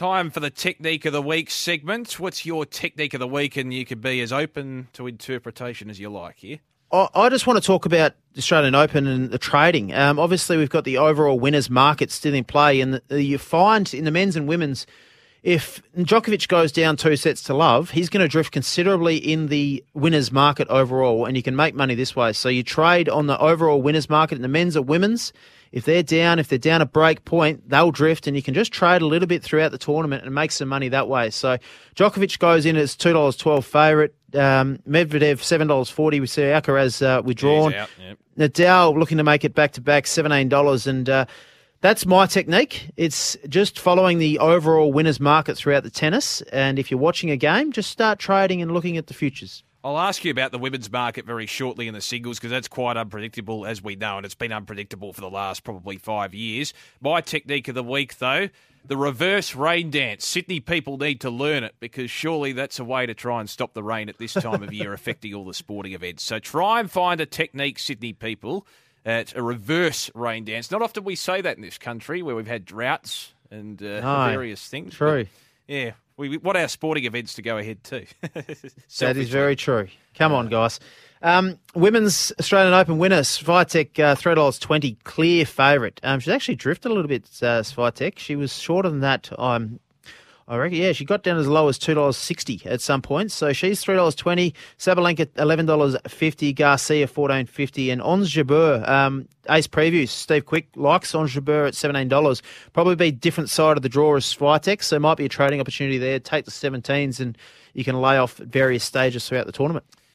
Time for the technique of the week segment. What's your technique of the week? And you can be as open to interpretation as you like here. I just want to talk about the Australian Open and the trading. Um, obviously, we've got the overall winners market still in play, and the, you find in the men's and women's, if Djokovic goes down two sets to love, he's going to drift considerably in the winners market overall, and you can make money this way. So you trade on the overall winners market in the men's or women's. If they're down, if they're down a break point, they'll drift, and you can just trade a little bit throughout the tournament and make some money that way. So Djokovic goes in as two dollars twelve favourite. Um, Medvedev seven dollars forty. We see Alcaraz uh, withdrawn. Out, yep. Nadal looking to make it back to back seventeen dollars, and uh, that's my technique. It's just following the overall winners market throughout the tennis. And if you're watching a game, just start trading and looking at the futures. I'll ask you about the women's market very shortly in the singles because that's quite unpredictable, as we know, and it's been unpredictable for the last probably five years. My technique of the week, though, the reverse rain dance. Sydney people need to learn it because surely that's a way to try and stop the rain at this time of year affecting all the sporting events. So try and find a technique, Sydney people. Uh, it's a reverse rain dance. Not often we say that in this country where we've had droughts and uh, No, various things. true. Yeah, we, we want our sporting events to go ahead too. That is very true. Come on, guys. Um, women's Australian Open winner, Swiatek, uh, three dollars twenty, clear favourite. Um, she's actually drifted a little bit, uh, Swiatek. She was shorter than that. Um, I reckon. Yeah, she got down as low as two dollars sixty at some point. So she's three dollars twenty. Sabalenka eleven dollars fifty. Garcia fourteen fifty. And Ons Jabeur, um, Ace previews. Steve Quick likes Ons Jabeur at seventeen dollars. Probably be different side of the draw as Swiatek, so might be a trading opportunity there. Take the seventeens and you can lay off at various stages throughout the tournament.